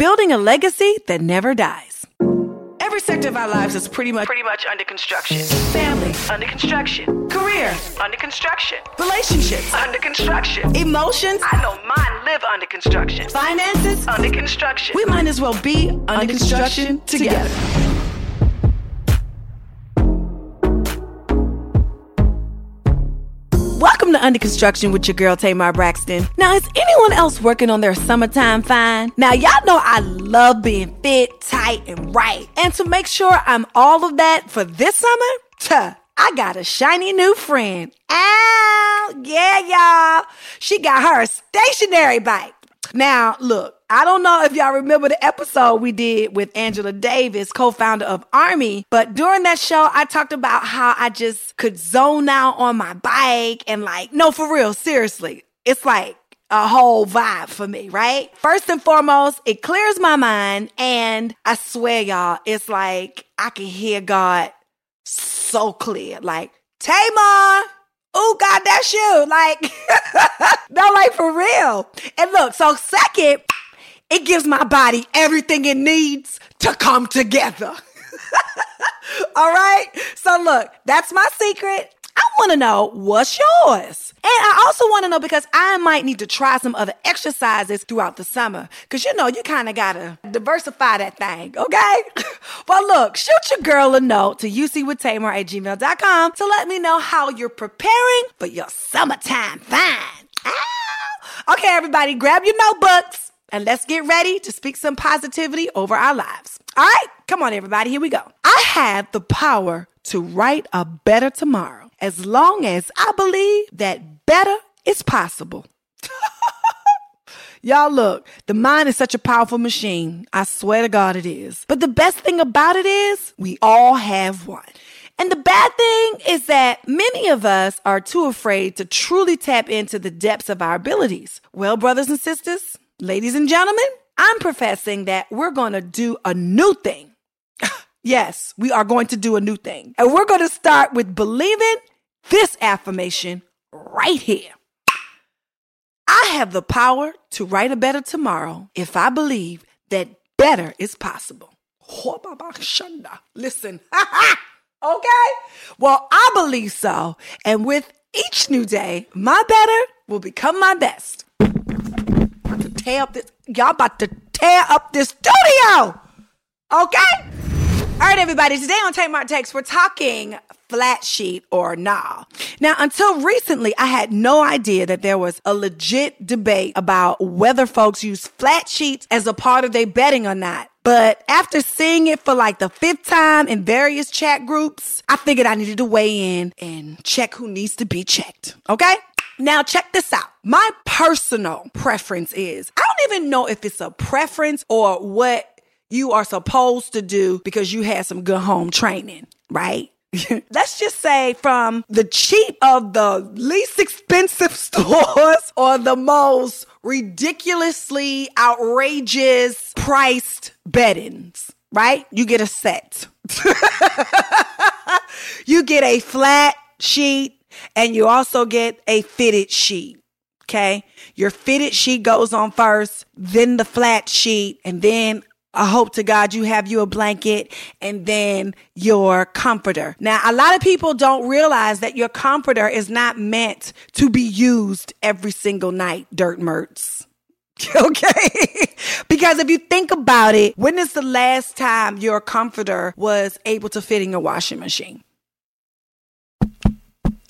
building a legacy that never dies. Every sector of our lives is pretty much pretty much under construction. family, Under construction. career, Under construction. relationships, Under construction. emotions, I know mine live under construction. finances. Under construction. We might as well be under construction together. Welcome Under Construction with your girl Tamar Braxton. Now, is anyone else working on their summertime fine? Now, y'all know I love being fit, tight, and right. And to make sure I'm all of that for this summer, tuh, I got a shiny new friend. Ow, yeah, y'all. She got her stationary bike. Now, look, I don't know if y'all remember the episode we did with Angela Davis, co-founder of Army, but during that show, I talked about how I just could zone out on my bike and like, no, for real, seriously. It's like a whole vibe for me, right? First and foremost, it clears my mind and I swear y'all, it's like I can hear God so clear. Like, Tamar, oh God, that's you. Like, no, like for real. And look, so second, it gives my body everything it needs to come together. All right. So look, that's my secret. I want to know what's yours. And I also want to know because I might need to try some other exercises throughout the summer. Because you know, you kind of got to diversify that thing, okay? well, look, shoot your girl a note to ucwithtamar at gmail.com to let me know how you're preparing for your summertime fine. Ow. Ah! Okay, everybody, grab your notebooks and let's get ready to speak some positivity over our lives. All right, come on, everybody, here we go. I have the power to write a better tomorrow as long as I believe that better is possible. Y'all look, the mind is such a powerful machine. I swear to God it is. But the best thing about it is we all have one. And the bad thing is that many of us are too afraid to truly tap into the depths of our abilities. Well, brothers and sisters, ladies and gentlemen, I'm professing that we're going to do a new thing. yes, we are going to do a new thing. And we're going to start with believing this affirmation right here. I have the power to write a better tomorrow if I believe that better is possible. Listen. okay? Well, I believe so. And with each new day, my better will become my best. Tear up this, y'all about to tear up this studio. Okay? All right, everybody. Today on Tamar Text, we're talking flat sheet or nah. Now, until recently, I had no idea that there was a legit debate about whether folks use flat sheets as a part of their bedding or not. But after seeing it for like the fifth time in various chat groups, I figured I needed to weigh in and check who needs to be checked. Okay? Now, check this out. My personal preference is I don't even know if it's a preference or what you are supposed to do because you had some good home training, right? Let's just say from the cheap of the least expensive stores or the most ridiculously outrageous priced beddings, right? You get a set. you get a flat sheet and you also get a fitted sheet. Okay. Your fitted sheet goes on first, then the flat sheet, and then I hope to God you have you a blanket and then your comforter. Now, a lot of people don't realize that your comforter is not meant to be used every single night, dirt merts. Okay. because if you think about it, when is the last time your comforter was able to fit in your washing machine?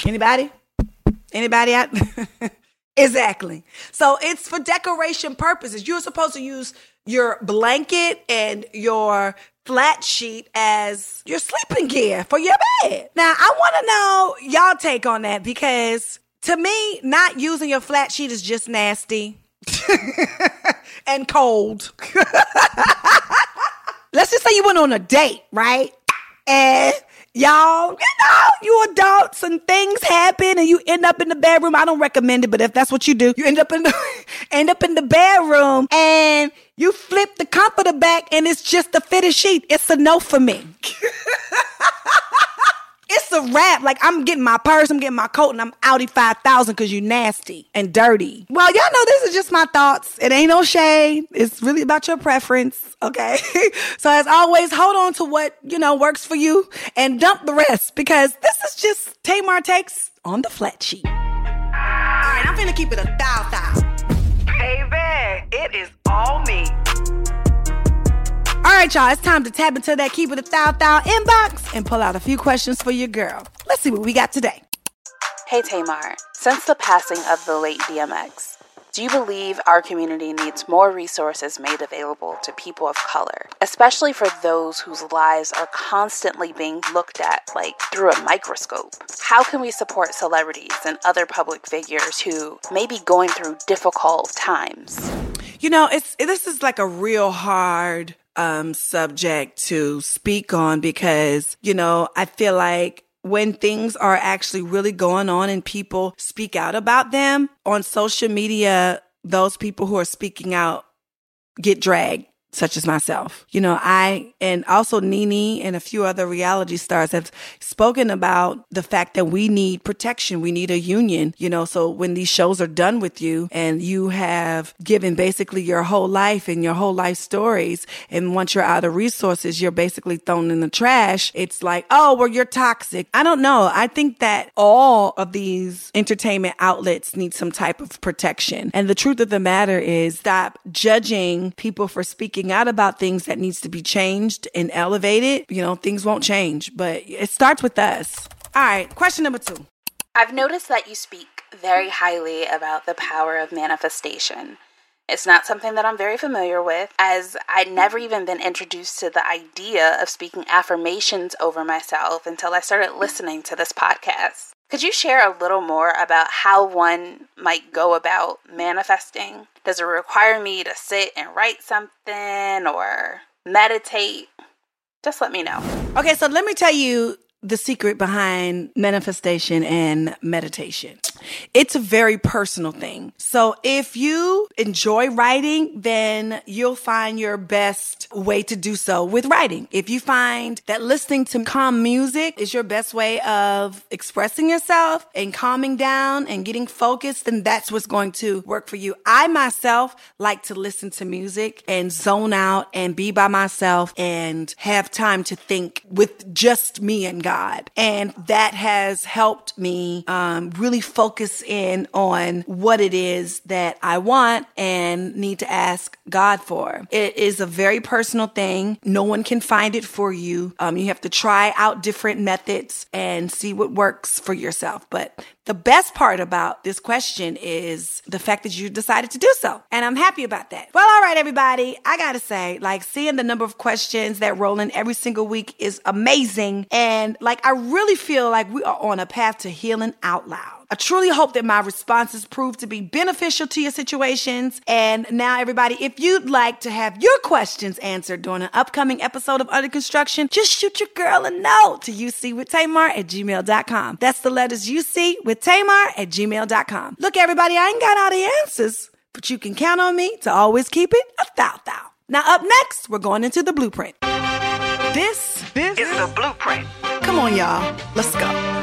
Anybody? Anybody out? exactly. So it's for decoration purposes. You're supposed to use your blanket and your flat sheet as your sleeping gear for your bed. Now, I want to know y'all take on that because to me, not using your flat sheet is just nasty and cold. Let's just say you went on a date, right? And y'all, you know, you adults and things happen and you end up in the bedroom. I don't recommend it, but if that's what you do, you end up in the end up in the bedroom and you flip the comforter back and it's just a fitted sheet. It's a no for me. it's a wrap. Like I'm getting my purse, I'm getting my coat, and I'm Audi 5000 because you nasty and dirty. Well, y'all know this is just my thoughts. It ain't no shade. It's really about your preference. Okay. so as always, hold on to what, you know, works for you and dump the rest because this is just Tamar takes on the flat sheet. All right, I'm finna keep it a thou thou. Baby, it is all me. All right, y'all, it's time to tap into that Keep It a Thou Thou inbox and pull out a few questions for your girl. Let's see what we got today. Hey Tamar, since the passing of the late DMX, do you believe our community needs more resources made available to people of color, especially for those whose lives are constantly being looked at like through a microscope? How can we support celebrities and other public figures who may be going through difficult times? You know, it's this is like a real hard um subject to speak on because, you know, I feel like when things are actually really going on and people speak out about them on social media, those people who are speaking out get dragged such as myself. You know, I and also Nene and a few other reality stars have spoken about the fact that we need protection. We need a union, you know, so when these shows are done with you and you have given basically your whole life and your whole life stories, and once you're out of resources, you're basically thrown in the trash. It's like, oh, well, you're toxic. I don't know. I think that all of these entertainment outlets need some type of protection. And the truth of the matter is stop judging people for speaking out about things that needs to be changed and elevated, you know, things won't change, but it starts with us. All right, question number two. I've noticed that you speak very highly about the power of manifestation. It's not something that I'm very familiar with, as I'd never even been introduced to the idea of speaking affirmations over myself until I started listening to this podcast. Could you share a little more about how one might go about manifesting? Does it require me to sit and write something or meditate? Just let me know. Okay, so let me tell you the secret behind manifestation and meditation. It's a very personal thing. So if you enjoy writing, then you'll find your best way to do so with writing. If you find that listening to calm music is your best way of expressing yourself and calming down and getting focused, then that's what's going to work for you. I myself like to listen to music and zone out and be by myself and have time to think with just me and God. God. And that has helped me um, really focus in on what it is that I want and need to ask God for. It is a very personal thing. No one can find it for you. Um, you have to try out different methods and see what works for yourself. But the best part about this question is the fact that you decided to do so. And I'm happy about that. Well, all right, everybody. I gotta say, like, seeing the number of questions that roll in every single week is amazing. And like, I really feel like we are on a path to healing out loud. I truly hope that my responses prove to be beneficial to your situations. And now, everybody, if you'd like to have your questions answered during an upcoming episode of Under Construction, just shoot your girl a note to UC with Tamar at gmail.com. That's the letters UC with Tamar at gmail.com. Look, everybody, I ain't got all the answers, but you can count on me to always keep it a thou thou. Now, up next, we're going into the blueprint. This, this Is the blueprint. Come on, y'all. Let's go.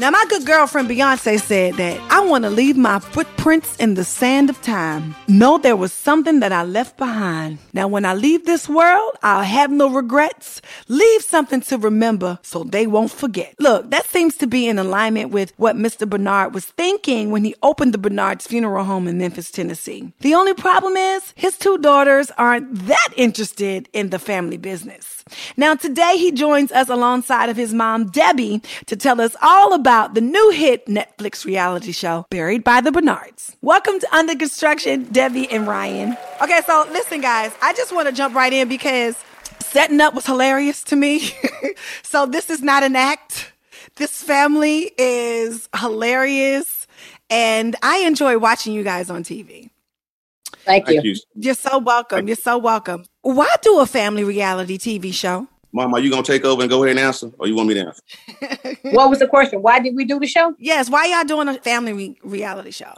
Now, my good girlfriend Beyonce said that I want to leave my footprints in the sand of time. Know there was something that I left behind. Now, when I leave this world, I'll have no regrets. Leave something to remember so they won't forget. Look, that seems to be in alignment with what Mr. Bernard was thinking when he opened the Bernard's funeral home in Memphis, Tennessee. The only problem is his two daughters aren't that interested in the family business. Now, today he joins us alongside of his mom, Debbie, to tell us all about the new hit Netflix reality show, Buried by the Bernards. Welcome to Under Construction, Debbie and Ryan. Okay, so listen, guys, I just want to jump right in because setting up was hilarious to me. so, this is not an act. This family is hilarious, and I enjoy watching you guys on TV. Thank you. Thank you. You're so welcome. You're so welcome. Why do a family reality TV show? Mom, are you gonna take over and go ahead and answer, or you want me to answer? What was the question? Why did we do the show? Yes, why y'all doing a family re- reality show?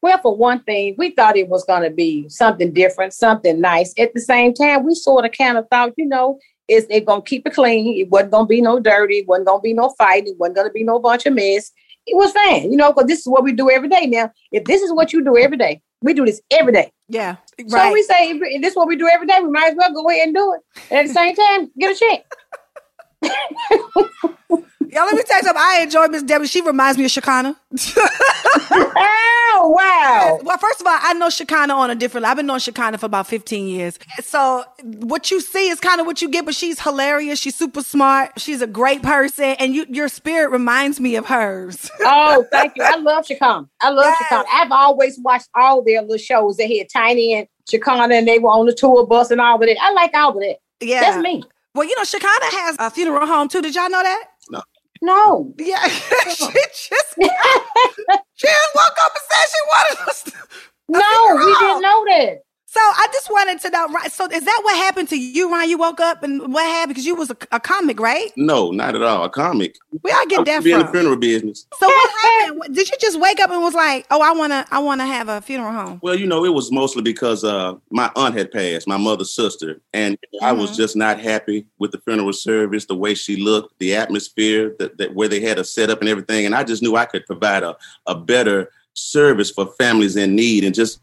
Well, for one thing, we thought it was going to be something different, something nice. At the same time, we sort of kind of thought, you know, It's they gonna keep it clean. It wasn't gonna be no dirty. It wasn't gonna be no fighting. It wasn't gonna be no bunch of mess. It was fine, you know, because this is what we do every day. Now, if this is what you do every day, we do this every day. Yeah. So we say, this is what we do every day, we might as well go ahead and do it. And at the same time, get a check. Y'all, let me tell you something. I enjoy Miss Debbie. She reminds me of Shekinah. Oh wow! Well, first of all, I know Shekinah on a different. I've been knowing Shekinah for about fifteen years. So what you see is kind of what you get. But she's hilarious. She's super smart. She's a great person, and you, your spirit reminds me of hers. Oh, thank you. I love Shekinah. I love Yes. Shekinah. I've always watched all their little shows. They had Tiny and Shekinah, and they were on the tour bus and all of that. I like all of that. yeah, That's me. Well, you know, Shekinah has a funeral home too. Did y'all know that? No. No. Yeah, she just she just woke up and said she wanted us. to- No, we funeral. didn't know that. So I just wanted to know, right? So is that what happened to you, Ryan? You woke up and what happened? Because you was a, a comic, right? No, not at all. A comic. We I get that from the funeral business. So what happened? Did you just wake up and was like, "Oh, I wanna, I wanna have a funeral home"? Well, you know, it was mostly because uh, my aunt had passed, my mother's sister, and I was Mhm. just not happy with the funeral service, the way she looked, the atmosphere, that, that where they had a setup and everything, and I just knew I could provide a, a better service for families in need and just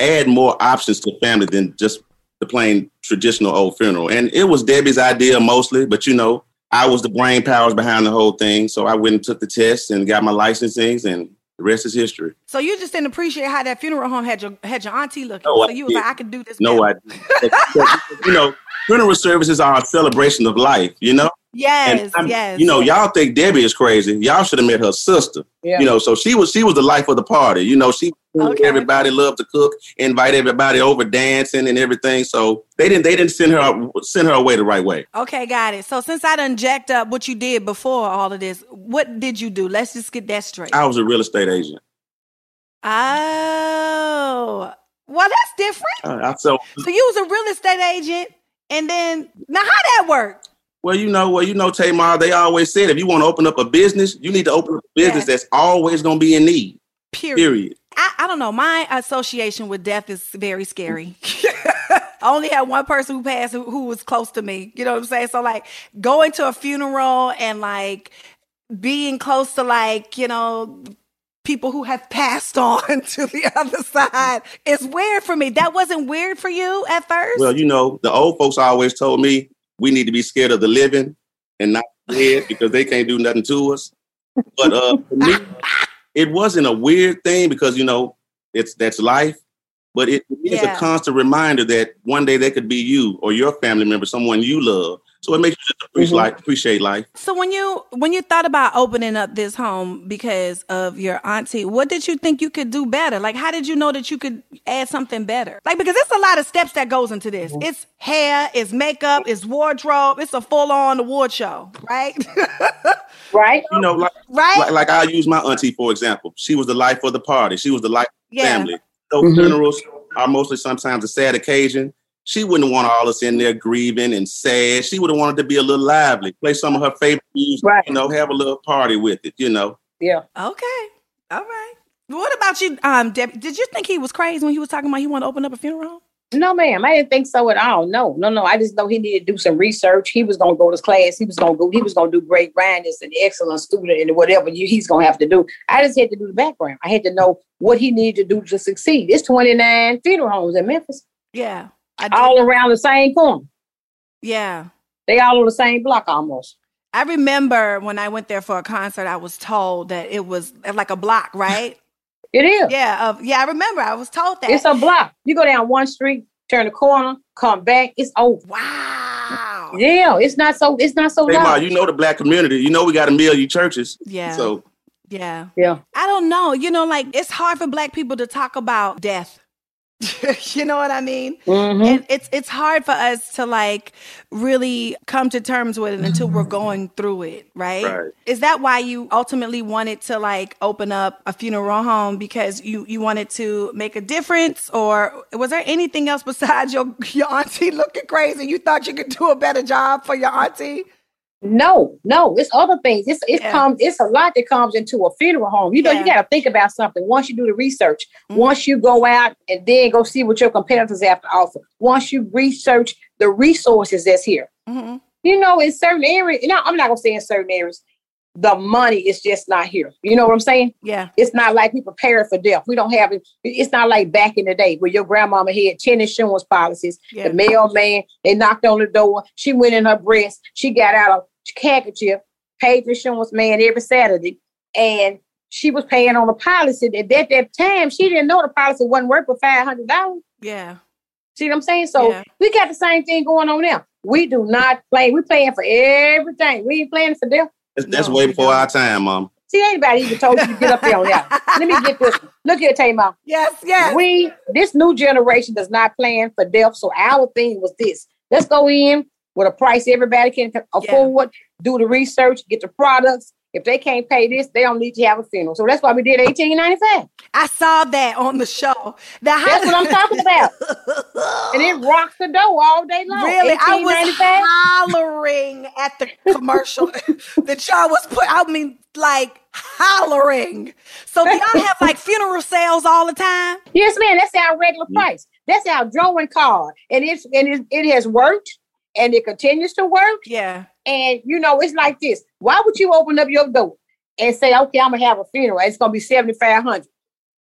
add more options to family than just the plain traditional old funeral. And it was Debbie's idea mostly, but you know, I was the brain powers behind the whole thing, so I went and took the test and got my licensings, and the rest is history. So you just didn't appreciate how that funeral home had your had your auntie looking. No, so I you was like, "I could do this." No better." idea. you know, funeral services are a celebration of life, you know? Yes, yes. You know, y'all think Debbie is crazy. Y'all should have met her sister. Yeah. You know, so she was she was the life of the party. You know, she Okay. everybody loved to cook, invite everybody over dancing and everything. So they didn't they didn't send her send her away the right way. Okay, got it. So since I done jacked up what you did before all of this, what did you do? Let's just get that straight. I was a real estate agent. Oh, well, that's different. Uh, so So you was a real estate agent, and then now how that work? Well, you know, well, you know, Tamar, they always said if you want to open up a business, you need to open up a business Yeah. that's always gonna be in need. Period. Period. I, I don't know. My association with death is very scary. I only had one person who passed who, who was close to me. You know what I'm saying? So like going to a funeral and like being close to like, you know, people who have passed on to the other side is weird for me. That wasn't weird for you at first? Well, you know, the old folks always told me we need to be scared of the living and not dead because they can't do nothing to us. But uh, for me, it wasn't a weird thing because you know it's that's life. But it is Yeah. a constant reminder that one day they could be you or your family member, someone you love. So it makes you just appreciate, Mhm. life, appreciate life. So when you when you thought about opening up this home because of your auntie, what did you think you could do better? Like how did you know that you could add something better? Like because it's a lot of steps that goes into this. It's hair, it's makeup, it's wardrobe, it's a full on award show, right? Right? You know, like right? like, like I use my auntie for example. She was the life of the party. She was the life of the Yeah. family. Those Mhm. funerals are mostly sometimes a sad occasion. She wouldn't want all us in there grieving and sad. She would have wanted to be a little lively, play some of her favorite music, Right. you know, have a little party with it, you know. Yeah. Okay. All right. What about you, um, Debbie? Did you think he was crazy when he was talking about he wanted to open up a funeral home? No, ma'am. I didn't think so at all. No, no, no. I just know he needed to do some research. He was gonna go to class. He was gonna go, he was gonna do great. Ryan is an excellent student and whatever you, he's gonna have to do. I just had to do the background. I had to know what he needed to do to succeed. It's 29 funeral homes in Memphis, Yeah. I all around the same corner. yeah. They all on the same block almost. I remember when I went there for a concert, I was told that it was uh, like a block, right? It is. yeah. Of, yeah, I remember. I was told that. It's a block. You go down one street, turn the corner, come back. It's over. wow. Yeah, it's not so. It's not so Hey, Ma, you know the black community. You know we got a million churches. Yeah. So yeah. Yeah. I don't know. You know, like it's hard for black people to talk about death. you know what I mean? Mhm. And it's it's hard for us to like really come to terms with it until we're going through it, right? Right. Is that why you ultimately wanted to like open up a funeral home because you you wanted to make a difference or was there anything else besides your your auntie looking crazy? You thought you could do a better job for your auntie? No, no, it's other things. It's it Yeah. comes. It's a lot that comes into a funeral home. You know, you got to think about something. Once you do the research, Mhm. once you go out and then go see what your competitors have to offer. Once you research the resources that's here, hmm you know, in certain areas, you know, I'm not gonna say in certain areas, the money is just not here. You know what I'm saying? Yeah. It's not like we prepare for death. We don't have it. It's not like back in the day where your grandmama had 10 insurance policies. Yeah. The mailman, they knocked on the door. She went in her breast. She got out a handkerchief, paid the insurance man every Saturday. And she was paying on a policy that at that time she didn't know the policy wasn't worth for $500. Yeah. See what I'm saying? So Yeah. we got the same thing going on now. We do not play. We playing for everything. We ain't playing for them. That's, that's No, way before don't. our time, Mom. See, anybody even told you to get up there on that. Let me get this. one. Look here, Tamar. Yes, yes. We, this new generation does not plan for death. So our thing was this. Let's go in with a price everybody can afford, do the research, get the products. If they can't pay this, they don't need to have a funeral. So that's why we did 1895. I saw that on the show. Now, how That's what I'm talking about. And it rocks the dough all day long. Really, I was hollering at the commercial that y'all was put. I mean, like hollering. So do y'all have like funeral sales all the time? Yes, man. That's our regular price. That's our drawing card, and it's and it, it has worked, and it continues to work. Yeah. And you know, it's like this. Why would you open up your door and say, "Okay, I'm gonna have a funeral. It's gonna be seventy five hundred.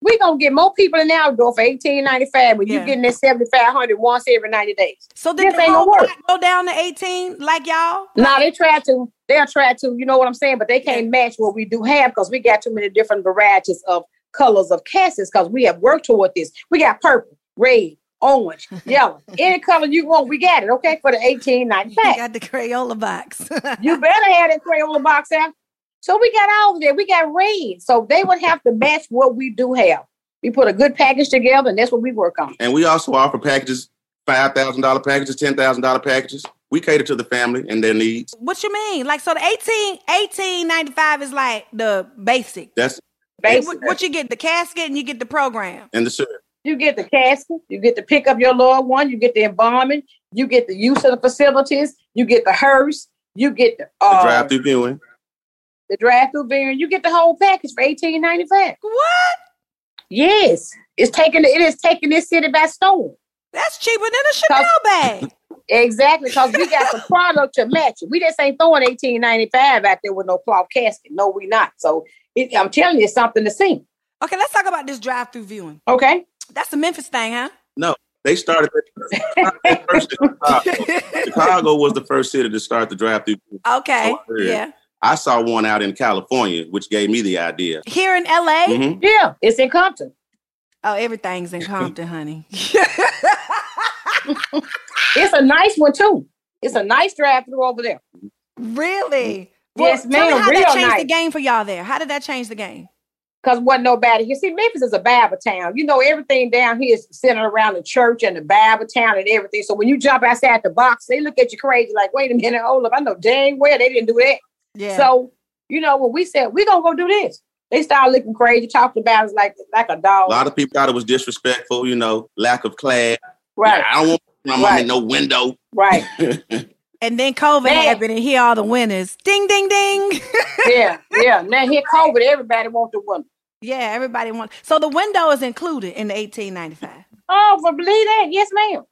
We're gonna get more people in our door for eighteen ninety five, but Yeah. you getting that seventy five hundred once every ninety days. So did This ain't gonna work. go down to 18 like y'all? Now they try to, they'll try to, you know what I'm saying, but they can't match what we do have because we got too many different varieties of colors of caskets because we have worked toward this. We got purple, red, orange, yellow, any color you want, we got it. Okay, for the eighteen ninety five. You got the Crayola box. You better have that Crayola box out. So we got all of that. We got red. So they would have to match what we do have. We put a good package together, and that's what we work on. And we also offer packages, five thousand dollar packages, ten thousand dollar packages. We cater to the family and their needs. what you mean? Like so the 18 1895 is like the basic. That's Basically, What, what you get the casket and you get the program. and the service. You get the casket, you get to pick up your loved one, you get the embalming, you get the use of the facilities, you get the hearse, you get the The uh, drive through viewing. the drive through beer, you get the whole package for eighteen ninety five. What? Yes, it's taking it is taking this city by storm. That's cheaper than a Chanel bag. Exactly, because we got the product to match it. We just ain't throwing eighteen ninety five out there with no cloth casket. No, we not. So it, I'm telling you, it's something to see. Okay, let's talk about this drive-through viewing. Okay. That's a Memphis thing, huh? No, they started they first in Chicago. Chicago was the first city to start the drive through. Okay. I heard. Yeah. I saw one out in California, which gave me the idea. Here in LA. Mhm. Yeah, it's in Compton. Oh, everything's in Compton, honey. It's a nice one too. It's a nice drive through over there. really? Yes, tell me ma'am, how real that changed nice. the game for y'all there. How did that change the game? Cause wasn't nobody here. See, Memphis is a Bible town. You know, everything down here is centered around the church and the Bible town and everything. So when you jump outside the box, they look at you crazy, like, wait a minute, hold up. I know dang well they didn't do that. Yeah. So, you know, when we said we're gonna go do this, they started looking crazy, talking about us like like a dog. A lot of people thought it was disrespectful, you know, lack of class. right, I don't want my mom Right. in no window. right. and then COVID Man. happened, and here all the winners. Ding, ding, ding. yeah, yeah. Now here COVID, everybody wants to win. Yeah, everybody wants. So the window is included in the 1895. Oh, but believe that? Yes, ma'am.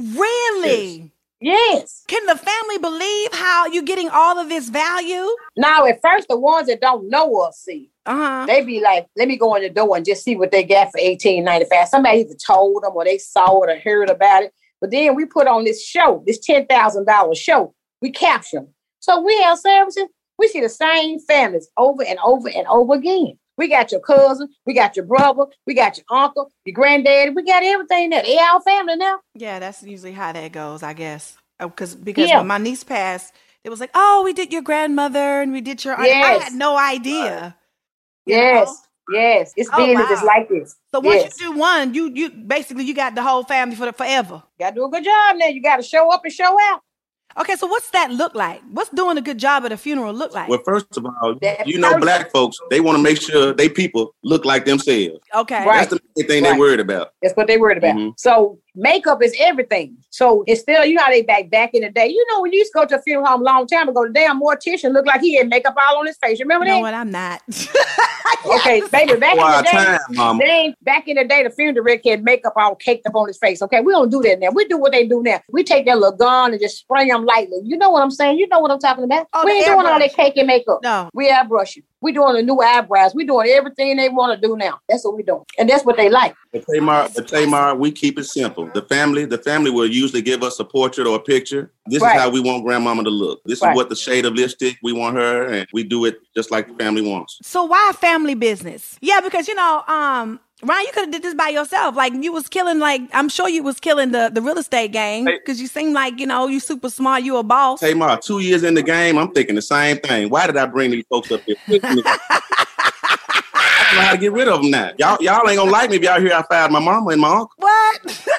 Really? Yes. Can the family believe how you're getting all of this value? Now, at first, the ones that don't know us see. Uh huh. They be like, let me go in the door and just see what they got for eighteen ninety five. Somebody either told them or they saw it or heard about it. But then we put on this show, this ten thousand dollar show. We capture them. So we have services. We see the same families over and over and over again. We got your cousin, we got your brother, we got your uncle, your granddaddy. We got everything there. They our family now. Yeah, that's usually how that goes, I guess. Oh, because because Yeah. when my niece passed, it was like, oh, we did your grandmother and we did your. aunt." I had no idea. you Yes, know? yes. It's Oh, business is wow. like this. So once yes. you do one, you you basically you got the whole family for the, forever. gotta do a good job now. You gotta show up and show out. Okay, so what's that look like? What's doing a good job at a funeral look like? Well, first of all, That you know, person- black folks, they want to make sure they people look like themselves. okay. Right. That's the main thing Right. they're worried about. That's what they're worried about. Mhm. So makeup is everything. So it's still, you know how they back back in the day. You know, when you used to go to a funeral home a long time ago, the damn mortician looked like he had makeup all on his face. Remember You know that? what? I'm not. Okay, baby, back in the day, time, they, back in the day, the funeral director had makeup all caked up on his face. Okay, we don't do that now. We do what they do now. We take that little gun and just spray them lightly. You know what I'm saying? You know what I'm talking about? Oh, we ain't doing all that cake and makeup. no. We airbrush you. We doing the new eyebrows. We're doing everything they want to do now. That's what we're doing, and that's what they like. But Tamar, but Tamar, we keep it simple. The family, the family will usually give us a portrait or a picture. This Right. is how we want grandmama to look. This Right. is what the shade of lipstick we want her, and we do it just like the family wants. So why family business? Yeah, because you know, um, Ryan, you could have did this by yourself. Like you was killing, like I'm sure you was killing the the real estate game because you seem like you know you super smart, you a boss. Tamar, two years in the game, I'm thinking the same thing. Why did I bring these folks up here? I don't know how to get rid of them now. Y'all, y'all ain't gonna like me if y'all hear I fired my mama and my uncle. What?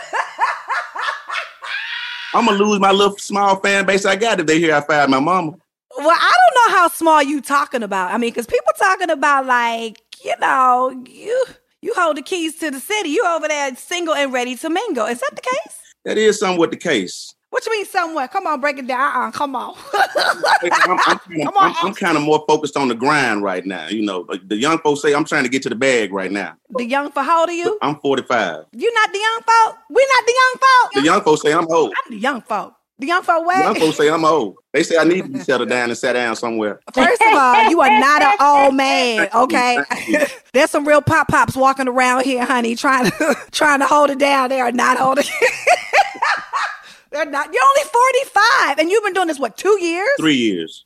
I'm gonna lose my little small fan base I got if they hear I fired my mama. Well, I don't know how small you talking about. I mean, because people talking about like you know you you hold the keys to the city. You over there single and ready to mingle. Is that the case? That is somewhat the case. What you mean somewhat? Come on, break it down. Uh-uh, come on. I'm, I'm, kind of, Come on, I'm, I'm kind of more focused on the grind right now. You know, like the young folks say I'm trying to get to the bag right now. the young for how old are you? I'm 45. You not the young folk. We not the young folk. The young folks say I'm old. I'm the young folk. The young folk what? Young folks say I'm old. They say I need to be settled down and sat down somewhere. First of all, you are not an old man, okay? There's some real pop pops walking around here, honey, trying to trying to hold it down. They are not holding. They're not. You're only 45, and you've been doing this what two years? Three years.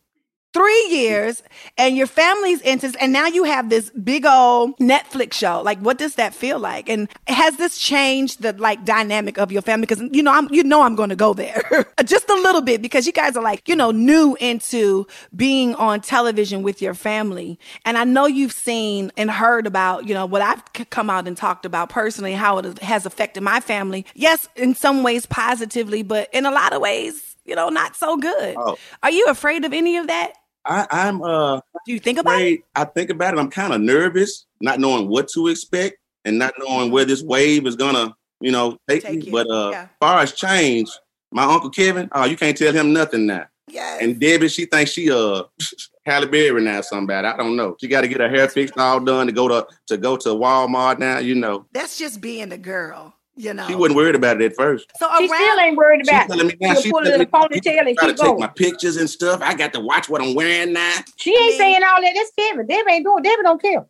Three years, and your family's into, and now you have this big old Netflix show. Like, what does that feel like? And has this changed the like dynamic of your family? Because you know, I'm you know I'm going to go there just a little bit because you guys are like you know new into being on television with your family, and I know you've seen and heard about you know what I've come out and talked about personally how it has affected my family. Yes, in some ways positively, but in a lot of ways, you know, not so good. Oh. Are you afraid of any of that? I, I'm uh Do you think about it? I think about it. I'm kind of nervous, not knowing what to expect and not knowing where this wave is gonna, you know, take, Take me. you, But uh, yeah. as far as change, my uncle Kevin, oh, you can't tell him nothing now. Yes. And Debbie, she thinks she uh Halle Berry now somebody. I don't know. She got to get her hair fixed all done to go to to go to Walmart now. You know, That's just being a girl, you know. she wasn't worried about it at first. so She around, still ain't worried She's about telling me it. now. She'll She's put it in a telling me, ponytail and try to keep take my pictures and stuff. I got to watch what I'm wearing now. She ain't mean- saying all that. That's Kevin. Debbie ain't doing. Debbie don't care.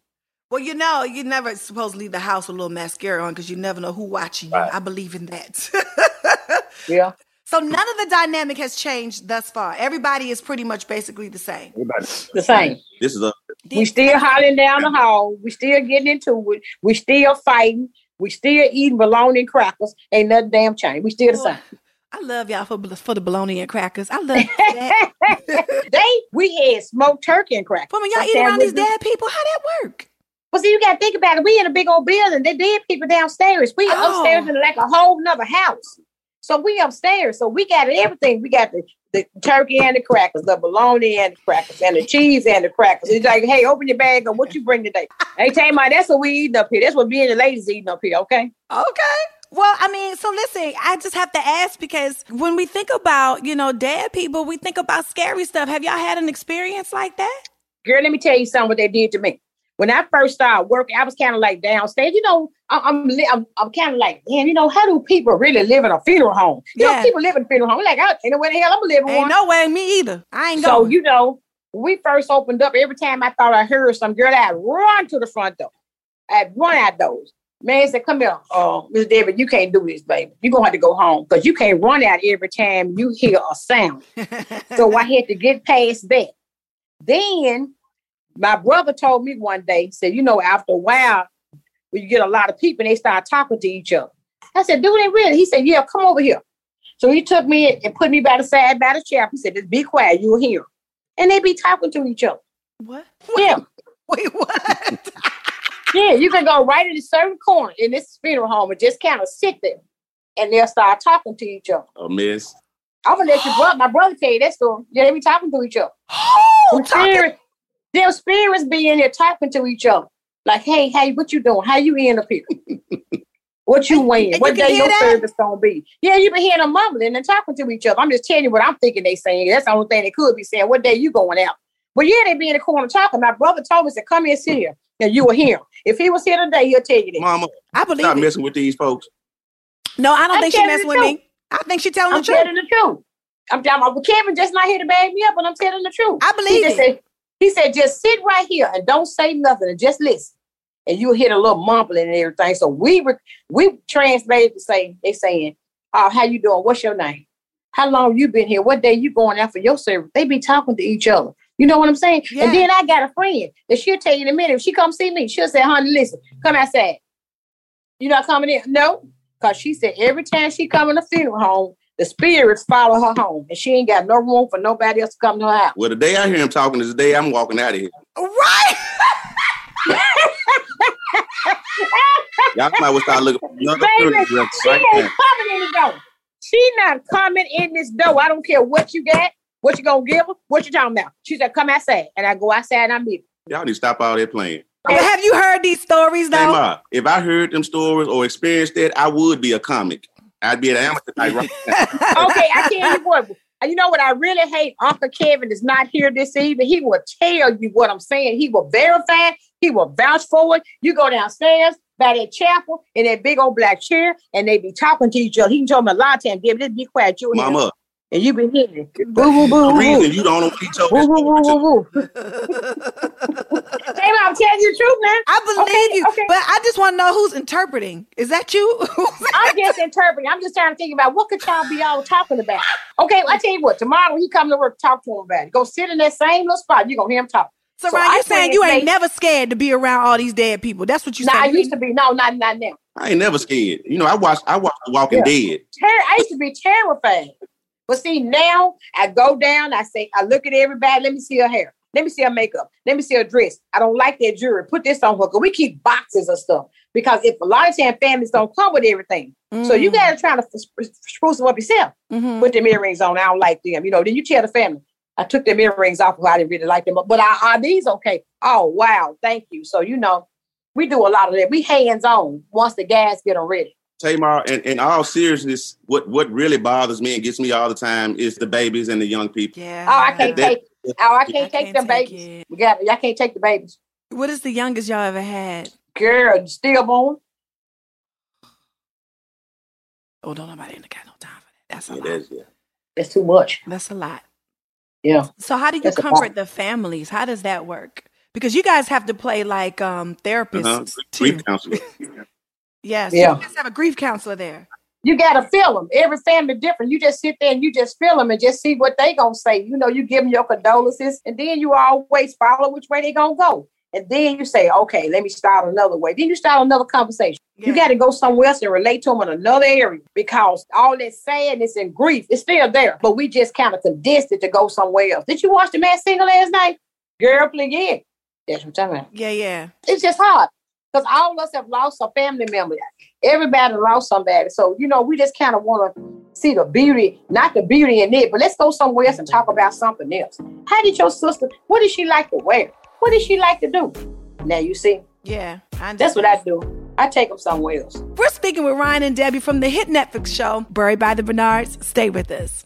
well, you know, you never supposed to leave the house with a little mascara on because you never know who watching you. Right. I believe in that. Yeah. so none of the dynamic has changed thus far. Everybody is pretty much basically the same. Everybody, The same. this is a We still hollering down the hall. We still getting into it. We still fighting. We still eating bologna and crackers. Ain't nothing damn changed. We still the same. I love y'all for for the bologna and crackers. I love that. they we had smoked turkey and crackers. but when y'all eat Sometimes around these dead people, how that work? Well, see, you gotta think about it. We in a big old building. They dead people downstairs. We Oh. upstairs in like a whole nother house. So we upstairs. So we got everything. We got the, the turkey and the crackers, the bologna and the crackers, and the cheese and the crackers. It's like, hey, open your bag of what you bring today. hey, Tamar, that's what we eating up here. That's what me and the ladies eating up here, okay? Okay. Well, I mean, so listen, I just have to ask because when we think about, you know, dead people, we think about scary stuff. Have y'all had an experience like that? Girl, let me tell you something what they did to me. When I first started working, I was kind of like downstairs. You know, I'm I'm, I'm kind of like, man, you know, how do people really live in a funeral home? You Yeah. know, people live in a funeral home. Like, I ain't know where the hell I'm in Ain't one. no way me either. I ain't So going. you know, when we first opened up, every time I thought I heard some girl, I'd run to the front door. I'd run out those. Man said, "Come here, oh, Miss David. You can't do this, baby. You're gonna have to go home because you can't run out every time you hear a sound." so I had to get past that. Then my brother told me one day, said, "You know, after a while, when you get a lot of people, they start talking to each other." I said, "Do they really?" He said, "Yeah, come over here." So he took me and put me by the side by the chair. He said, "Just be quiet. You'll hear." And they be talking to each other. what? Yeah, Wait, what? yeah. You can go right in a certain corner in this funeral home and just kind of sit there, and they'll start talking to each other. Oh, a mess. I'm gonna let your brother, my brother, tell you that story. Yeah, they be talking to each other. oh, Them talking- spirits, them spirits be in there talking to each other. Like, hey, hey, what you doing? How you end up here? What you weighing? and What you day your that? service gonna be? Yeah, you been hearing them mumbling and talking to each other. I'm just telling you what I'm thinking they saying. That's the only thing they could be saying. What day you going out? But yeah, they be in the corner talking. My brother told me to come here, sit here, and you will hear him. If he was here today, he'll tell you that. Mama, I believe stop it. messing with these folks. No, I don't I'm think she telling messing with truth. me. I think she telling I'm the truth. telling the truth. I'm telling well, Kevin just not here to bag me up, but I'm telling the truth. I He believe just it. said, he said, just sit right here and don't say nothing and just listen. And you'll hear a little mumbling and everything. So we were we translated to say, they saying, uh, how you doing? What's your name? How long you been here? What day you going out for your service? They be talking to each other. You know what I'm saying? Yeah. And then I got a friend that she'll tell you in a minute. If she come see me, she'll say, honey, listen, come outside. You not coming in? No. Because she said every time she come in the funeral home, the spirits follow her home. And she ain't got no room for nobody else to come to her house. Well, the day I hear him talking is the day I'm walking out of here. Right. Y'all might well start looking for another Baby, she right ain't now. coming in the door. She not coming in this door. I don't care what you got, what you gonna give her, what you talking about. She said, come outside. And I go outside and I meet her. Y'all need to stop all that playing. Have you heard these stories Hey, though? Ma, if I heard them stories or experienced that, I would be a comic. I'd be an amateur night right now. Okay, I tell you what. You know what I really hate? Uncle Kevin is not here this evening. He will tell you what I'm saying. He will verify. He will vouch for it. You go downstairs by that chapel in that big old black chair, and they be talking to each other. He can tell me a lot of times, David, just be quiet. You and him." Mama, and you been hearing it. Boo, boo, boo, the boo, boo. reason you don't know what he told Woo, this woo, woo, story woo, to- woo. Baby, I'm telling you the truth, man. I believe Okay, you, okay. but I just want to know who's interpreting. Is that you? I'm just interpreting. I'm just trying to think about what could y'all be all talking about. Okay, I tell you what. Tomorrow when he come to work, talk to him about it. Go sit in that same little spot. You're gonna hear him talk. so, So Ryan, I you're saying you ain't they- never scared to be around all these dead people. That's what you Now I used to be. No, not not now. I ain't never scared. You know, I watched I watched The Walking Yeah. Dead. Ter- I used to be terrified. But see, now I go down, I say, I look at everybody, let me see her hair. Let me see her makeup. Let me see her dress. I don't like that jewelry. Put this on her. Cause we keep boxes of stuff. Because if a lot of times families don't come with everything. So you gotta try to f- spruce them up yourself. Mhm. Put them earrings on. I don't like them. You know, then you tell the family. I took them earrings off because I didn't really like them. But are, are these okay? Oh wow, thank you. So you know, we do a lot of that. We hands on once the guys get them ready. Tamar, in, in all seriousness, what, what really bothers me and gets me all the time is the babies and the young people. Yeah. Oh, I can't that- take. Oh, I can't I take can't them take babies. it. We got. Y'all can't take the babies. What is the youngest y'all ever had? Girl, stillborn. Oh, don't nobody ain't got no time for that. That's a Yeah, lot. that's, yeah. That's too much. That's a lot. Yeah. So how do you That's comfort the families? How does that work? Because you guys have to play like um therapists Uh-huh. Grief counselor. Yes. so Yeah. you guys have a grief counselor there. You gotta feel them. Every family different. You just sit there and you just feel them and just see what they gonna say. You know, you give them your condolences, and then you always follow which way they gonna go. And then you say, okay, let me start another way. Then you start another conversation. You got to go somewhere else and relate to them in another area because all that sadness and grief is still there. But we just kind of condensed it to go somewhere else. Did you watch the man single last night? Girl, play again. That's what I'm talking about. Yeah, yeah. It's just hard because all of us have lost a family member. Everybody lost somebody. So, you know, we just kind of want to see the beauty, not the beauty in it, but let's go somewhere else and talk about something else. How did your sister, what did she like to wear? What did she like to do? Now, you see, Yeah. I that's what. I do. I take them somewhere else. We're speaking with Ryan and Debbie from the hit Netflix show, Buried by the Bernards. Stay with us.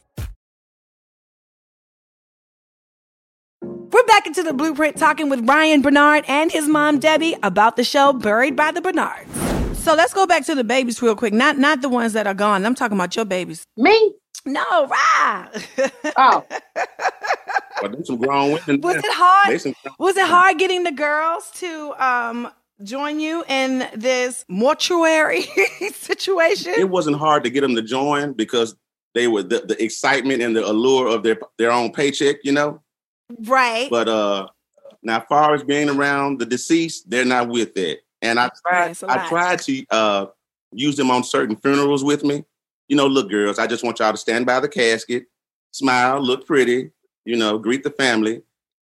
We're back into the blueprint talking with Ryan Bernard and his mom Debbie about the show Buried by the Bernards. So let's go back to the babies real quick. Not not the ones that are gone. I'm talking about your babies. Me? No, Ryan. Oh, But there's some grown women. Was it hard? Was it hard getting the girls to um join you in this mortuary situation? it wasn't hard to get them to join because they were the, the excitement and the allure of their their own paycheck, you know. Right. But uh now, far as being around the deceased, they're not with it. And I Yeah, tried, it's a I lot. tried to uh use them on certain funerals with me. You know, look, girls, I just want y'all to stand by the casket, smile, look pretty, you know, greet the family.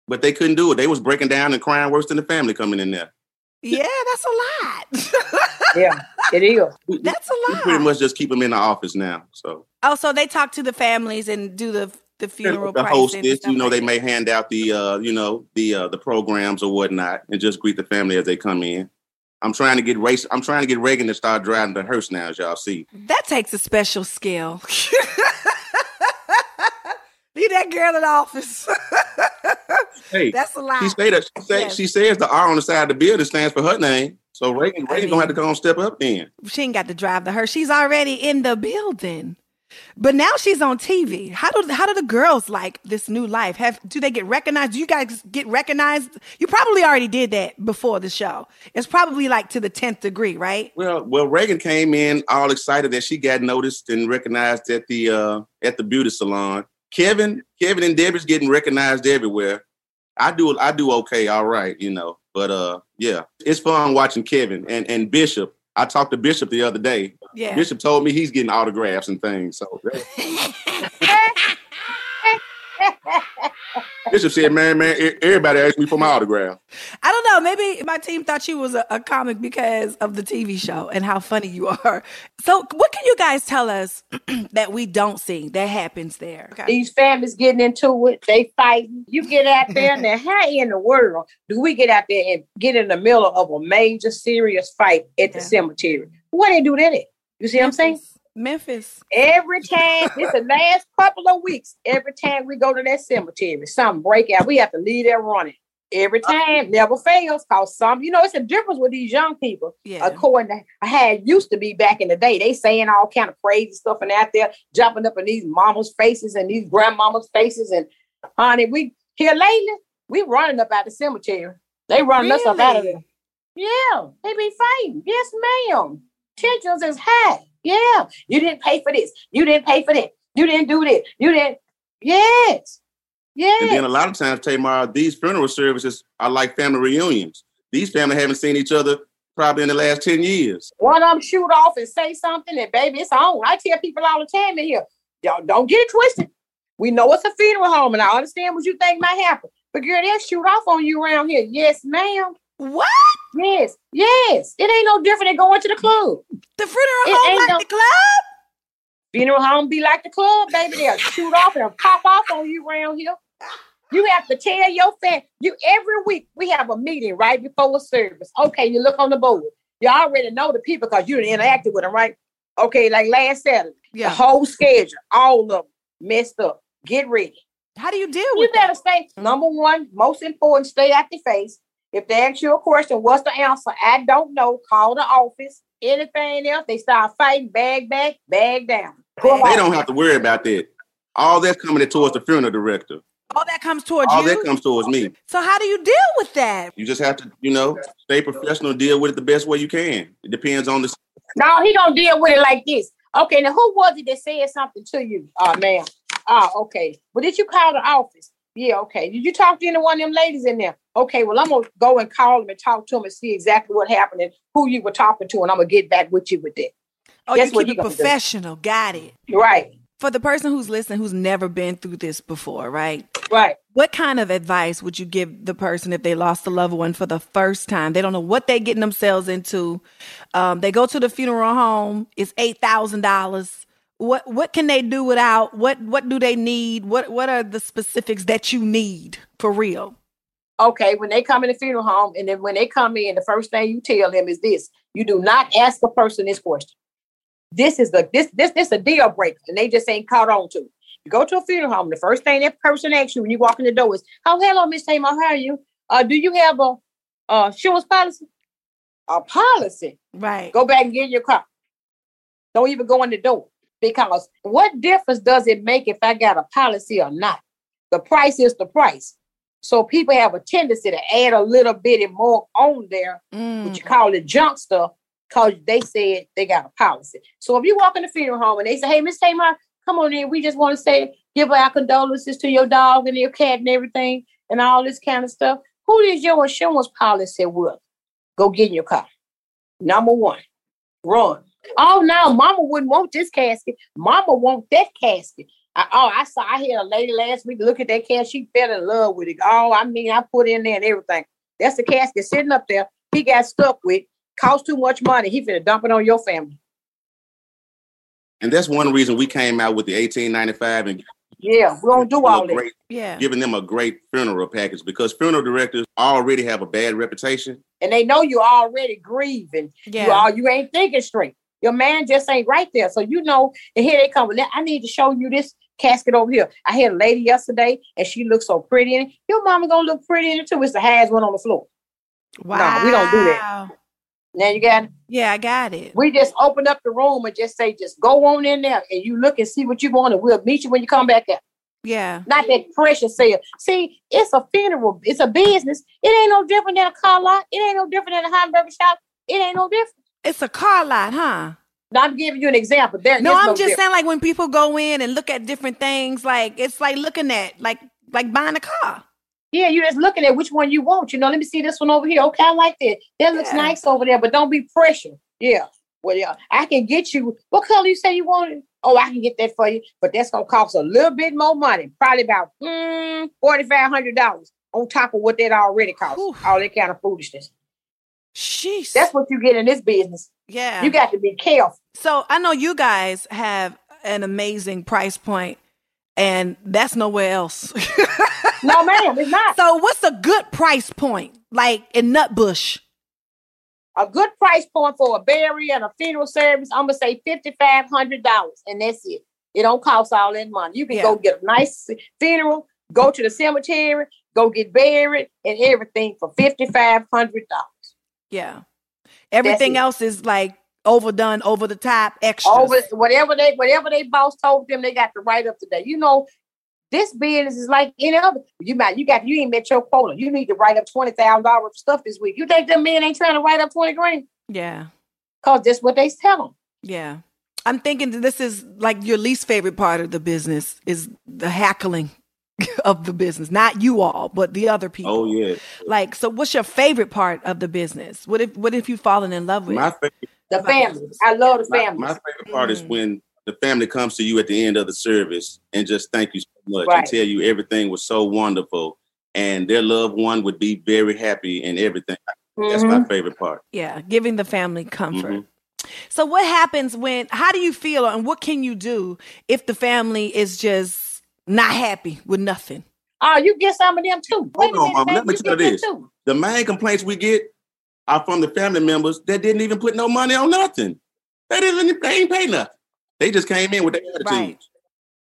But they couldn't do it. They was breaking down and crying worse than the family coming in there. yeah, that's a lot. yeah, it is. That's a lot. we pretty much just keep them in the office now. So Oh, so they talk to the families and do the the funeral. the hostess, you know, like they that. may hand out the uh, you know, the uh the programs or whatnot and just greet the family as they come in. I'm trying to get race. I'm trying to get Reagan to start driving the hearse now, as y'all see. That takes a special skill. Leave that girl in office. Hey, That's a lie. she say that she, say, Yes. she says the R on the side of the building stands for her name. So Reagan, I Reagan gonna have to go and step up then. she ain't got to drive the her. She's already in the building. But now she's on TV. How do how do the girls like this new life? Have do they get recognized? Do you guys get recognized? You probably already did that before the show. It's probably like to the tenth degree, right? Well, well, Reagan came in all excited that she got noticed and recognized at the uh, at the beauty salon. Kevin, Kevin and Debbie's getting recognized everywhere. I do I do okay, all right, you know. But uh, yeah, it's fun watching Kevin and and Bishop. I talked to Bishop the other day. Yeah. Bishop told me he's getting autographs and things. So Bishop said, "Man, man, everybody asked me for my autograph." I don't know. Maybe my team thought you was a, a comic because of the TV show and how funny you are. So, what can you guys tell us that we don't see that happens there? Okay. These families getting into it, they fighting. You get out there, now how in the world do we get out there and get in the middle of a major serious fight at the cemetery? What they do that at? You see what I'm saying? Memphis. Every time, it's the last couple of weeks, every time we go to that cemetery, something break out. We have to leave there running. Every uh, time, never fails. Cause some, you know, it's a difference with these young people. Yeah. According to how it used to be back in the day, they saying all kind of crazy stuff and out there jumping up in these mamas' faces and these grandmamas' faces. And honey, we here lately, we running up out the cemetery. They running us up out of there. Yeah, they be fighting. Yes, ma'am. Tensions is high. Yeah, you didn't pay for this. You didn't pay for that. You didn't do this. You didn't. Yes, yes. And then a lot of times, Tamar, these funeral services are like family reunions. These families haven't seen each other probably in the last 10 years. One of them shoot off and say something, and baby, it's on. I tell people all the time in here, y'all don't get it twisted. We know it's a funeral home, and I understand what you think might happen. But girl, they'll shoot off on you around here. Yes, ma'am. What? Yes, yes. It ain't no different than going to the club. The funeral It home ain't like no- the club? Funeral home be like the club, baby. They'll shoot off and pop off on you around here. You have to tell your family. You every week we have a meeting right before a service. Okay, you look on the board. You already know the people because you interacted with them, right? Okay, like last Saturday, the Yeah. whole schedule, all of them messed up. Get ready. How do you deal You with that? better stay. Number one, most important, stay at the face. If they ask you a question, what's the answer? I don't know. Call the office. Anything else, they start fighting. Bag back, bag down. Go They on. don't have to worry about that. All that's coming towards the funeral director. All that comes towards All you. that comes towards me. so how do you deal with that? You just have to, you know, stay professional, deal with it the best way you can. It depends on the No, he don't deal with it like this. Okay, now who was it that said something to you? Oh, ma'am. Oh, okay. Well, did you call the office? Yeah, okay. Did you talk to any one of them ladies in there? Okay, well, I'm gonna go and call them and talk to them and see exactly what happened and who you were talking to, and I'm gonna get back with you with that. Oh, Guess you keep it professional. Got it. Right, For the person who's listening who's never been through this before, right? right. What kind of advice would you give the person if they lost a loved one for the first time? They don't know what they're getting themselves into. Um, they go to the funeral home. It's eight thousand dollars. What what can they do without? What what do they need? What what are the specifics that you need for real? Okay, when they come in the funeral home, and then when they come in, the first thing you tell them is this: you do not ask a person this question. This is the this this this a deal breaker, and they just ain't caught on to. it. You go to a funeral home, the first thing that person asks you when you walk in the door is, "Oh, hello, Miss Tamar, how are you? Uh, do you have a uh insurance policy? A policy? Right. Go back and get in your car. Don't even go in the door because what difference does it make if I got a policy or not? The price is the price. So people have a tendency to add a little bit more on there, Mm. what you call it junk stuff, because they said they got a policy. So if you walk in the funeral home and they say, Hey, Miss Tamar, come on in. We just want to say, give our condolences to your dog and your cat and everything and all this kind of stuff. Who is your insurance policy with? Go get in your car. Number one, run. Oh no, mama wouldn't want this casket. Mama want that casket. I, oh, I saw I had a lady last week look at that casket. She fell in love with it. Oh, I mean, I put in there and everything. That's the casket sitting up there. He got stuck with. Cost too much money. He finna dump it on your family. And that's one reason we came out with the 1895 and Yeah, we don't do them a all that. great, Yeah. giving them a great funeral package because funeral directors already have a bad reputation. And they know you're already grieving. Yeah. You all you ain't thinking straight. Your man just ain't right there. So you know, and here they come. I need to show you this casket over here. I had a lady yesterday and she looked so pretty in it. Your mama gonna look pretty in it too. It's the has one on the floor. wow. we don't do that. Now you got it. Yeah, I got it. We just open up the room and just say, just go on in there and you look and see what you want, and we'll meet you when you come back out. Yeah. Not that pressure sale. See, it's a funeral, it's a business. It ain't no different than a car lot. It ain't no different than a hamburger shop. It ain't no different. It's a car lot, huh? I'm giving you an example. There, No, I'm just different. saying like when people go in and look at different things, like it's like looking at like like buying a car. Yeah, you're just looking at which one you want. You know, let me see this one over here. Okay, I like that. That looks Yeah. nice over there, but don't be pressured. Yeah. Well, yeah, I can get you. What color you say you wanted? Oh, I can get that for you, but that's gonna cost a little bit more money. Probably about mm, forty five hundred dollars on top of what that already costs. Whew. All that kind of foolishness. Sheesh. That's what you get in this business. yeah. You got to be careful. so I know you guys have an amazing price point, and that's nowhere else. No, ma'am, it's not. so what's a good price point, like in Nutbush? a good price point for a burial and a funeral service, I'm gonna say fifty five hundred dollars, and that's it. It don't cost all that money. You can Yeah. go get a nice funeral, go to the cemetery, go get buried, and everything for fifty five hundred dollars. Yeah. Everything else is like overdone, over the top, extra. Over whatever they whatever they boss told them, they got to write up today. You know, this business is like any other. You might you got you ain't met your quota. You need to write up twenty thousand dollars for stuff this week. You think them men ain't trying to write up twenty grand? Yeah. Cause that's what they tell them. Yeah. I'm thinking that this is like your least favorite part of the business is the hackling of the business. Not you all, but the other people. Oh yeah, Like, so what's your favorite part of the business? What if what if you've fallen in love with? my favorite, The family. I love the family. my favorite part is Mm. when the family comes to you at the end of the service and just thank you so much Right. and tell you everything was so wonderful and their loved one would be very happy and everything. That's Mhm. my favorite part. yeah, giving the family comfort. Mhm. So what happens when how do you feel and what can you do if the family is just not happy with nothing? Oh, you get some of them too. Wait a on, Mama. Let me tell get them this. too. The main complaints we get are from the family members that didn't even put no money on nothing. They didn't. They ain't pay nothing. They just came in with their attitude. Right.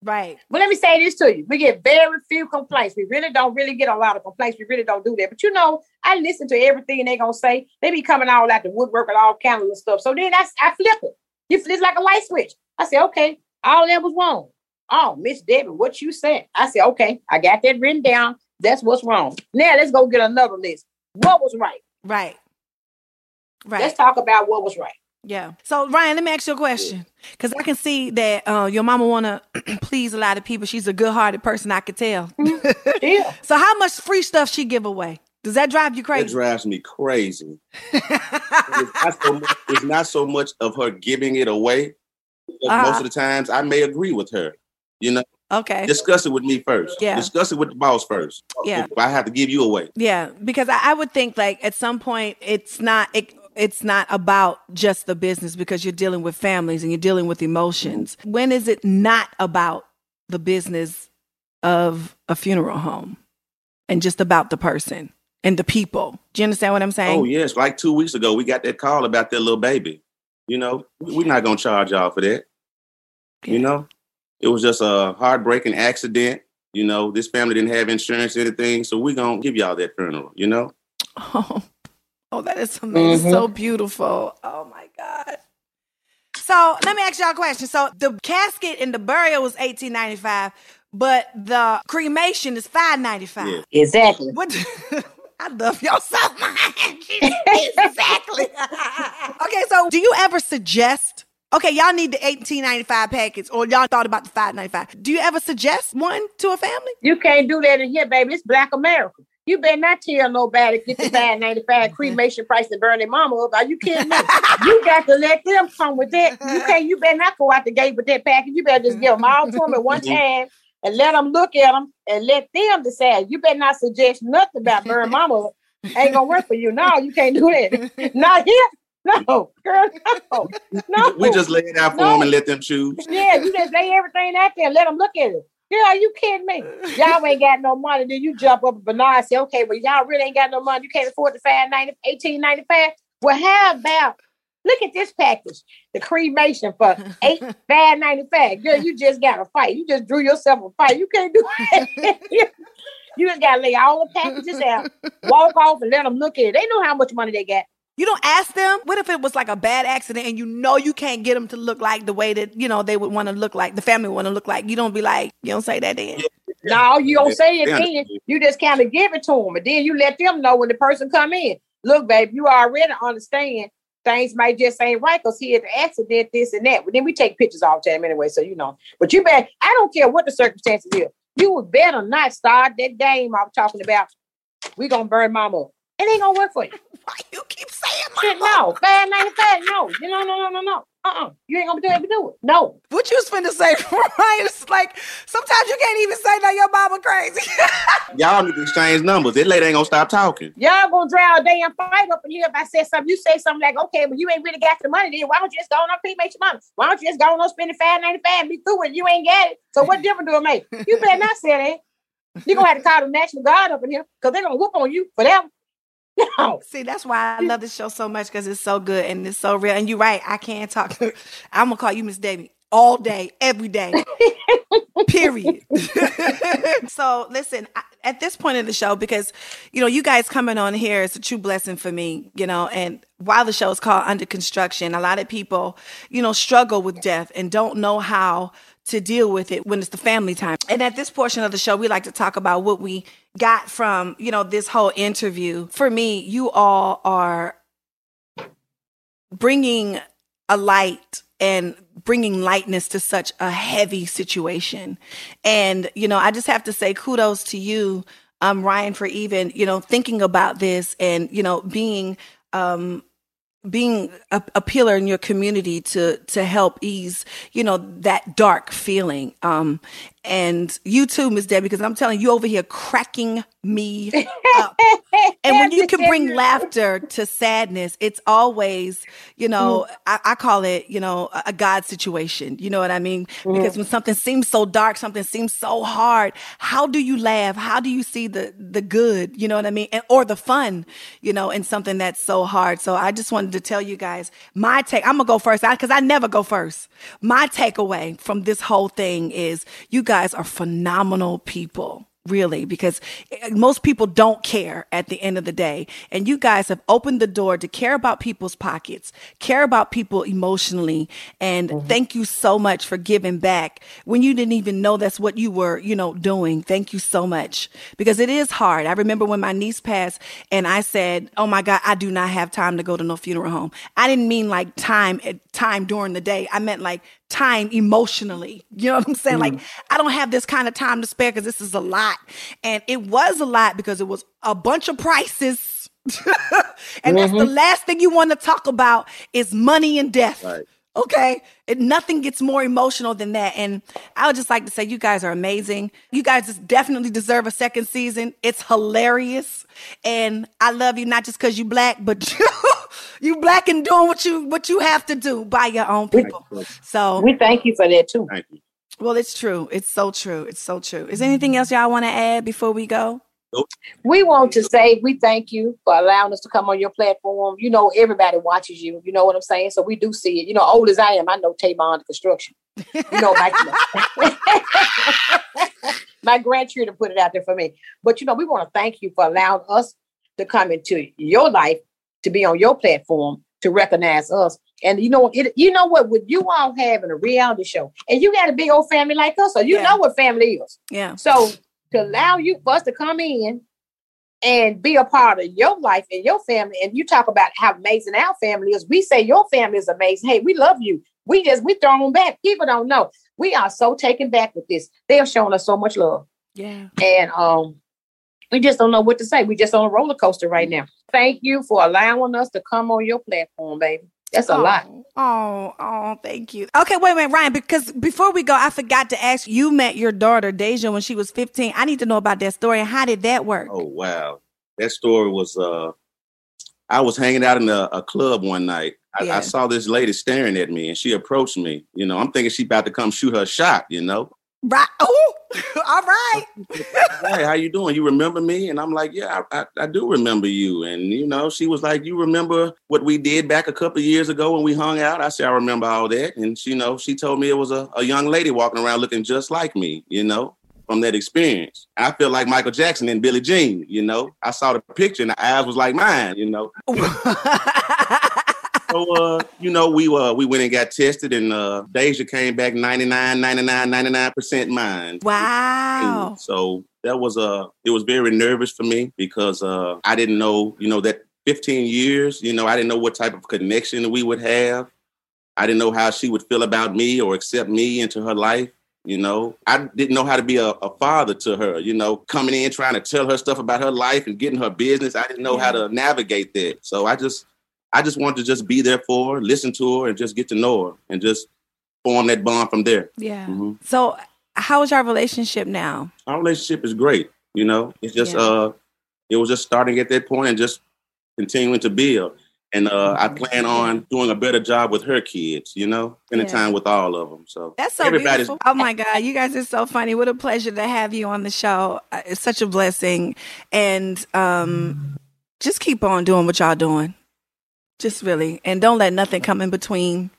Right. But let me say this to you. We get very few complaints. We really don't really get a lot of complaints. We really don't do that. But you know, I listen to everything they're gonna say. They be coming all out the woodwork and all kinds of stuff. So then I, I flip it. You it's like a light switch. I say, okay, all that was wrong. Oh, Miss Debbie, what you said? I said, okay, I got that written down. That's what's wrong. Now let's go get another list. What was right? Right. Right. Let's talk about what was right. Yeah. So Ryan, let me ask you a question, because I can see that uh, your mama want to please a lot of people. She's a good-hearted person. I could tell. Yeah. so how much free stuff she give away? Does that drive you That crazy? drives me crazy. it's, not so much, it's not so much of her giving it away. Uh-huh. Most of the times, I may agree with her. You know, okay. discuss it with me first. Yeah. Discuss it with the boss first. Yeah. If I have to give you away. Yeah, because I, I would think like at some point it's not it, it's not about just the business because you're dealing with families and you're dealing with emotions. When is it not about the business of a funeral home and just about the person and the people? Do you understand what I'm saying? Oh yes, like two weeks ago, we got that call about that little baby. You know, we're not gonna charge y'all for that. You know, it was just a heartbreaking accident. You know, this family didn't have insurance, or anything, so we're gonna give y'all that funeral. You know, Oh, oh, that is amazing. Mm-hmm. So beautiful. Oh my God. So let me ask y'all a question. So the casket and the burial was eighteen ninety five, but the cremation is five ninety five. Yeah. Exactly. What? I love y'all so much. exactly. okay, so do you ever suggest? Okay, y'all need the eighteen ninety five package, or y'all thought about the five ninety five. Do you ever suggest one to a family? You can't do that in here, baby. It's Black America. You better not tell nobody get the five ninety five cremation price and burn their mama up. Are you kidding me? you got to let them come with that. You can't. You better not go out the gate with that package. You better just give them all to them at one mm-hmm. time and let them look at them and let them decide. You better not suggest nothing about burn mama. up. Ain't gonna work for you. No, you can't do that. Not here. No, girl. No. No. we just lay it out for No. them and let them choose. Yeah, you just lay everything out there and let them look at it. Yeah, are you kidding me? Y'all ain't got no money. Then you jump up and Bernard and say, okay, well, y'all really ain't got no money. You can't afford the five ninety, eighteen ninety five. Well, how about look at this package, the cremation for eight five ninety five. Girl, you just got to fight. You just drew yourself a fight. You can't do it. you just gotta lay all the packages out, walk off, and let them look at it. They know how much money they got. You don't ask them. What if it was like a bad accident and you know you can't get them to look like the way that you know they would want to look like the family want to look like? You don't be like you don't say that then. No, you don't say it then. You just kind of give it to them, and then you let them know when the person come in. Look, babe, you already understand things might just ain't right because he had an accident, this and that. But then we take pictures all the time anyway, so you know. But you bet I don't care what the circumstances is. You would better not start that game I'm talking about. We gonna burn mama up. It ain't gonna work for you. Why you keep saying Shit, no, five ninety five, no, you know, no, no, no, no. Uh-uh. You ain't gonna be able to do it. No. What you was finna say, Ryan? It's like sometimes you can't even say that your mama crazy. Y'all need to exchange numbers. That lady ain't gonna stop talking. Y'all gonna draw a damn fight up in here if I say something. You say something like, okay, but you ain't really got the money then. Why don't you just go on and cremate your mama? Why don't you just go on and spend the five ninety five and be through it? You ain't got it. So what difference do it make? You better not say that. You're gonna have to call the National Guard up in here because they're gonna whoop on you for that. No. See, that's why I love this show so much because it's so good and it's so real. And you're right, I can't talk. I'm gonna call you Miss Debbie all day, every day. Period. so listen, I- at this point in the show, because you know, you guys coming on here is a true blessing for me, you know, and while the show is called Under Construction, a lot of people, you know, struggle with death and don't know how to deal with it when it's the family time. And at this portion of the show, we like to talk about what we got from, you know, this whole interview. For me, you all are bringing a light and bringing lightness to such a heavy situation. And, you know, I just have to say kudos to you, um, Ryan, for even, you know, thinking about this and, you know, being, um, being a, a pillar in your community to to help ease you know that dark feeling. Um and you too miss debbie because i'm telling you over here cracking me up when you can bring laughter to sadness it's always you know mm-hmm. I, I call it you know a, a god situation you know what i mean? Because mm-hmm. when something seems so dark something seems so hard how do you laugh? How do you see the the good you know what i mean? And, or the fun you know in something that's so hard. So i just wanted to tell you guys my take i'm gonna go first because I never go first. My takeaway from this whole thing is you guys are phenomenal people really because eh, most people don't care at the end of the day. And you guys have opened the door to care about people's pockets care about people emotionally and thank you so much for giving back. When you didn't even know that's what you were you know doing thank you so much. Because it is hard. I remember when my niece passed and i said oh my god i do not have time to go to no funeral home. I didn't mean like time eh, time during the day. I meant like time emotionally. You know what I'm saying? Like, mm. I don't have this kind of time to spare because this is a lot. And it was a lot because it was a bunch of prices. and that's the mm-hmm. last thing you want to talk about is money and death. Right. Okay. And nothing gets more emotional than that. And I would just like to say, you guys are amazing. You guys just definitely deserve a second season. It's hilarious. And I love you, not just because you black, but you black and doing what you what you have to do by your own people. So We thank you for that too. Thank you. well, it's true. It's so true. It's so true. Is there anything else y'all want to add before we go? We want to say we thank you for allowing us to come on your platform. You know, everybody watches you. You know what I'm saying? So we do see it. You know, old as I am, I know Tavon the construction. You know, my, my grandchildren put it out there for me. But you know, we want to thank you for allowing us to come into your life, to be on your platform, to recognize us. And you know, it, you know what? With you all having a reality show, and you got a big old family like us, so you Yeah. know what family is. Yeah. So to allow you for us to come in and be a part of your life and your family, and you talk about how amazing our family is. We say your family is amazing. Hey, we love you. We just we thrown back. People don't know. We are so taken back with this. They have shown us so much love. Yeah. And um we just don't know what to say. We just on a roller coaster right now. Thank you for allowing us to come on your platform, baby. That's a lot. Oh, oh, thank you. Okay, wait, wait, Ryan, because before we go, I forgot to ask you met your daughter Deja when she was 15. I need to know about that story and how did that work? Oh wow, that story was. uh I was hanging out in a, a club one night. I, Yeah. I saw this lady staring at me, and she approached me. You know, I'm thinking she about to come shoot her shot. You know, Right. Oh, all right. hey, how you doing? You remember me? And I'm like, yeah, I, I, I, do remember you. And you know, she was like, you remember what we did back a couple years ago when we hung out? I said, I remember all that. And she, you know, she told me it was a, a young lady walking around looking just like me. You know, from that experience. I feel like Michael Jackson and Billie Jean. You know, I saw the picture and the eyes was like mine. You know. so uh, you know, we uh we went and got tested and uh Deja came back 99, 99, 99% mine. Wow. And so that was uh it was very nervous for me because uh I didn't know, you know, that 15 years, you know, I didn't know what type of connection we would have. I didn't know how she would feel about me or accept me into her life. You know, I didn't know how to be a, a, father to her, you know, coming in trying to tell her stuff about her life and getting her business. I didn't know yeah. how to navigate that. So I just I just wanted to just be there for her, listen to her, and just get to know her, and just form that bond from there. Yeah. Mm-hmm. So, how is our relationship now? Our relationship is great. You know, it's just yeah. uh, it was just starting at that point and just continuing to build. And uh, I mm-hmm. plan on doing a better job with her kids, you know, spending yeah. time with all of them. So that's so everybody's. Beautiful. Oh my God, you guys are so funny! What a pleasure to have you on the show. Uh, it's such a blessing, and um, just keep on doing what y'all doing. Just really, and don't let nothing come in between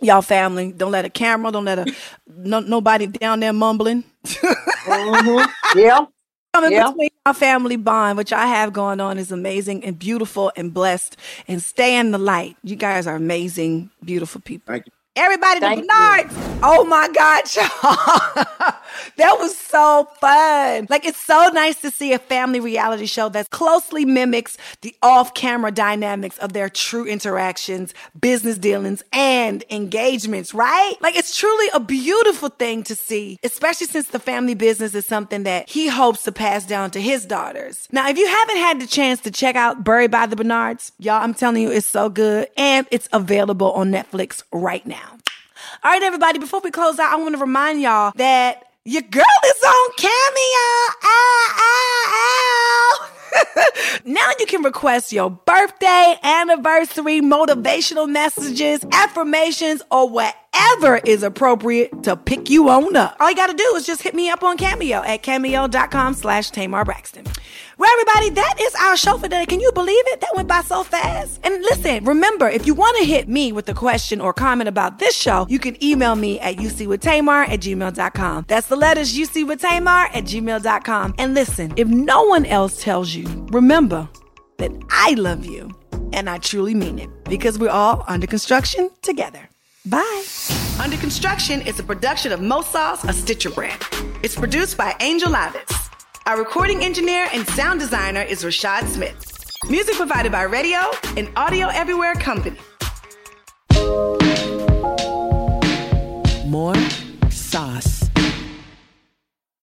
y'all family. Don't let a camera. Don't let a no, nobody down there mumbling. mm-hmm. Yeah. Coming yeah. between our family bond, which I have going on, is amazing and beautiful and blessed. And stay in the light. You guys are amazing, beautiful people. Thank you. Everybody, the Bernards. Oh my God, y'all. that was so fun. Like, it's so nice to see a family reality show that closely mimics the off camera dynamics of their true interactions, business dealings, and engagements, right? Like, it's truly a beautiful thing to see, especially since the family business is something that he hopes to pass down to his daughters. Now, if you haven't had the chance to check out Buried by the Bernards, y'all, I'm telling you, it's so good and it's available on Netflix right now. All right, everybody, before we close out, I want to remind y'all that your girl is on Cameo. Ow, ow, ow. now you can request your birthday, anniversary, motivational messages, affirmations, or whatever is appropriate to pick you on up. All you gotta do is just hit me up on Cameo at cameo.com slash Tamar Braxton. Well, everybody, that is our show for today. Can you believe it? That went by so fast. And listen, remember, if you want to hit me with a question or comment about this show, you can email me at ucwithtamar at gmail.com. That's the letters ucwithtamar at gmail.com. And listen, if no one else tells you, remember that I love you. And I truly mean it because we're all under construction together. Bye. Under Construction is a production of Mo Sauce, a Stitcher brand. It's produced by Angel Lavis. Our recording engineer and sound designer is Rashad Smith. Music provided by Radio and Audio Everywhere Company. More sauce.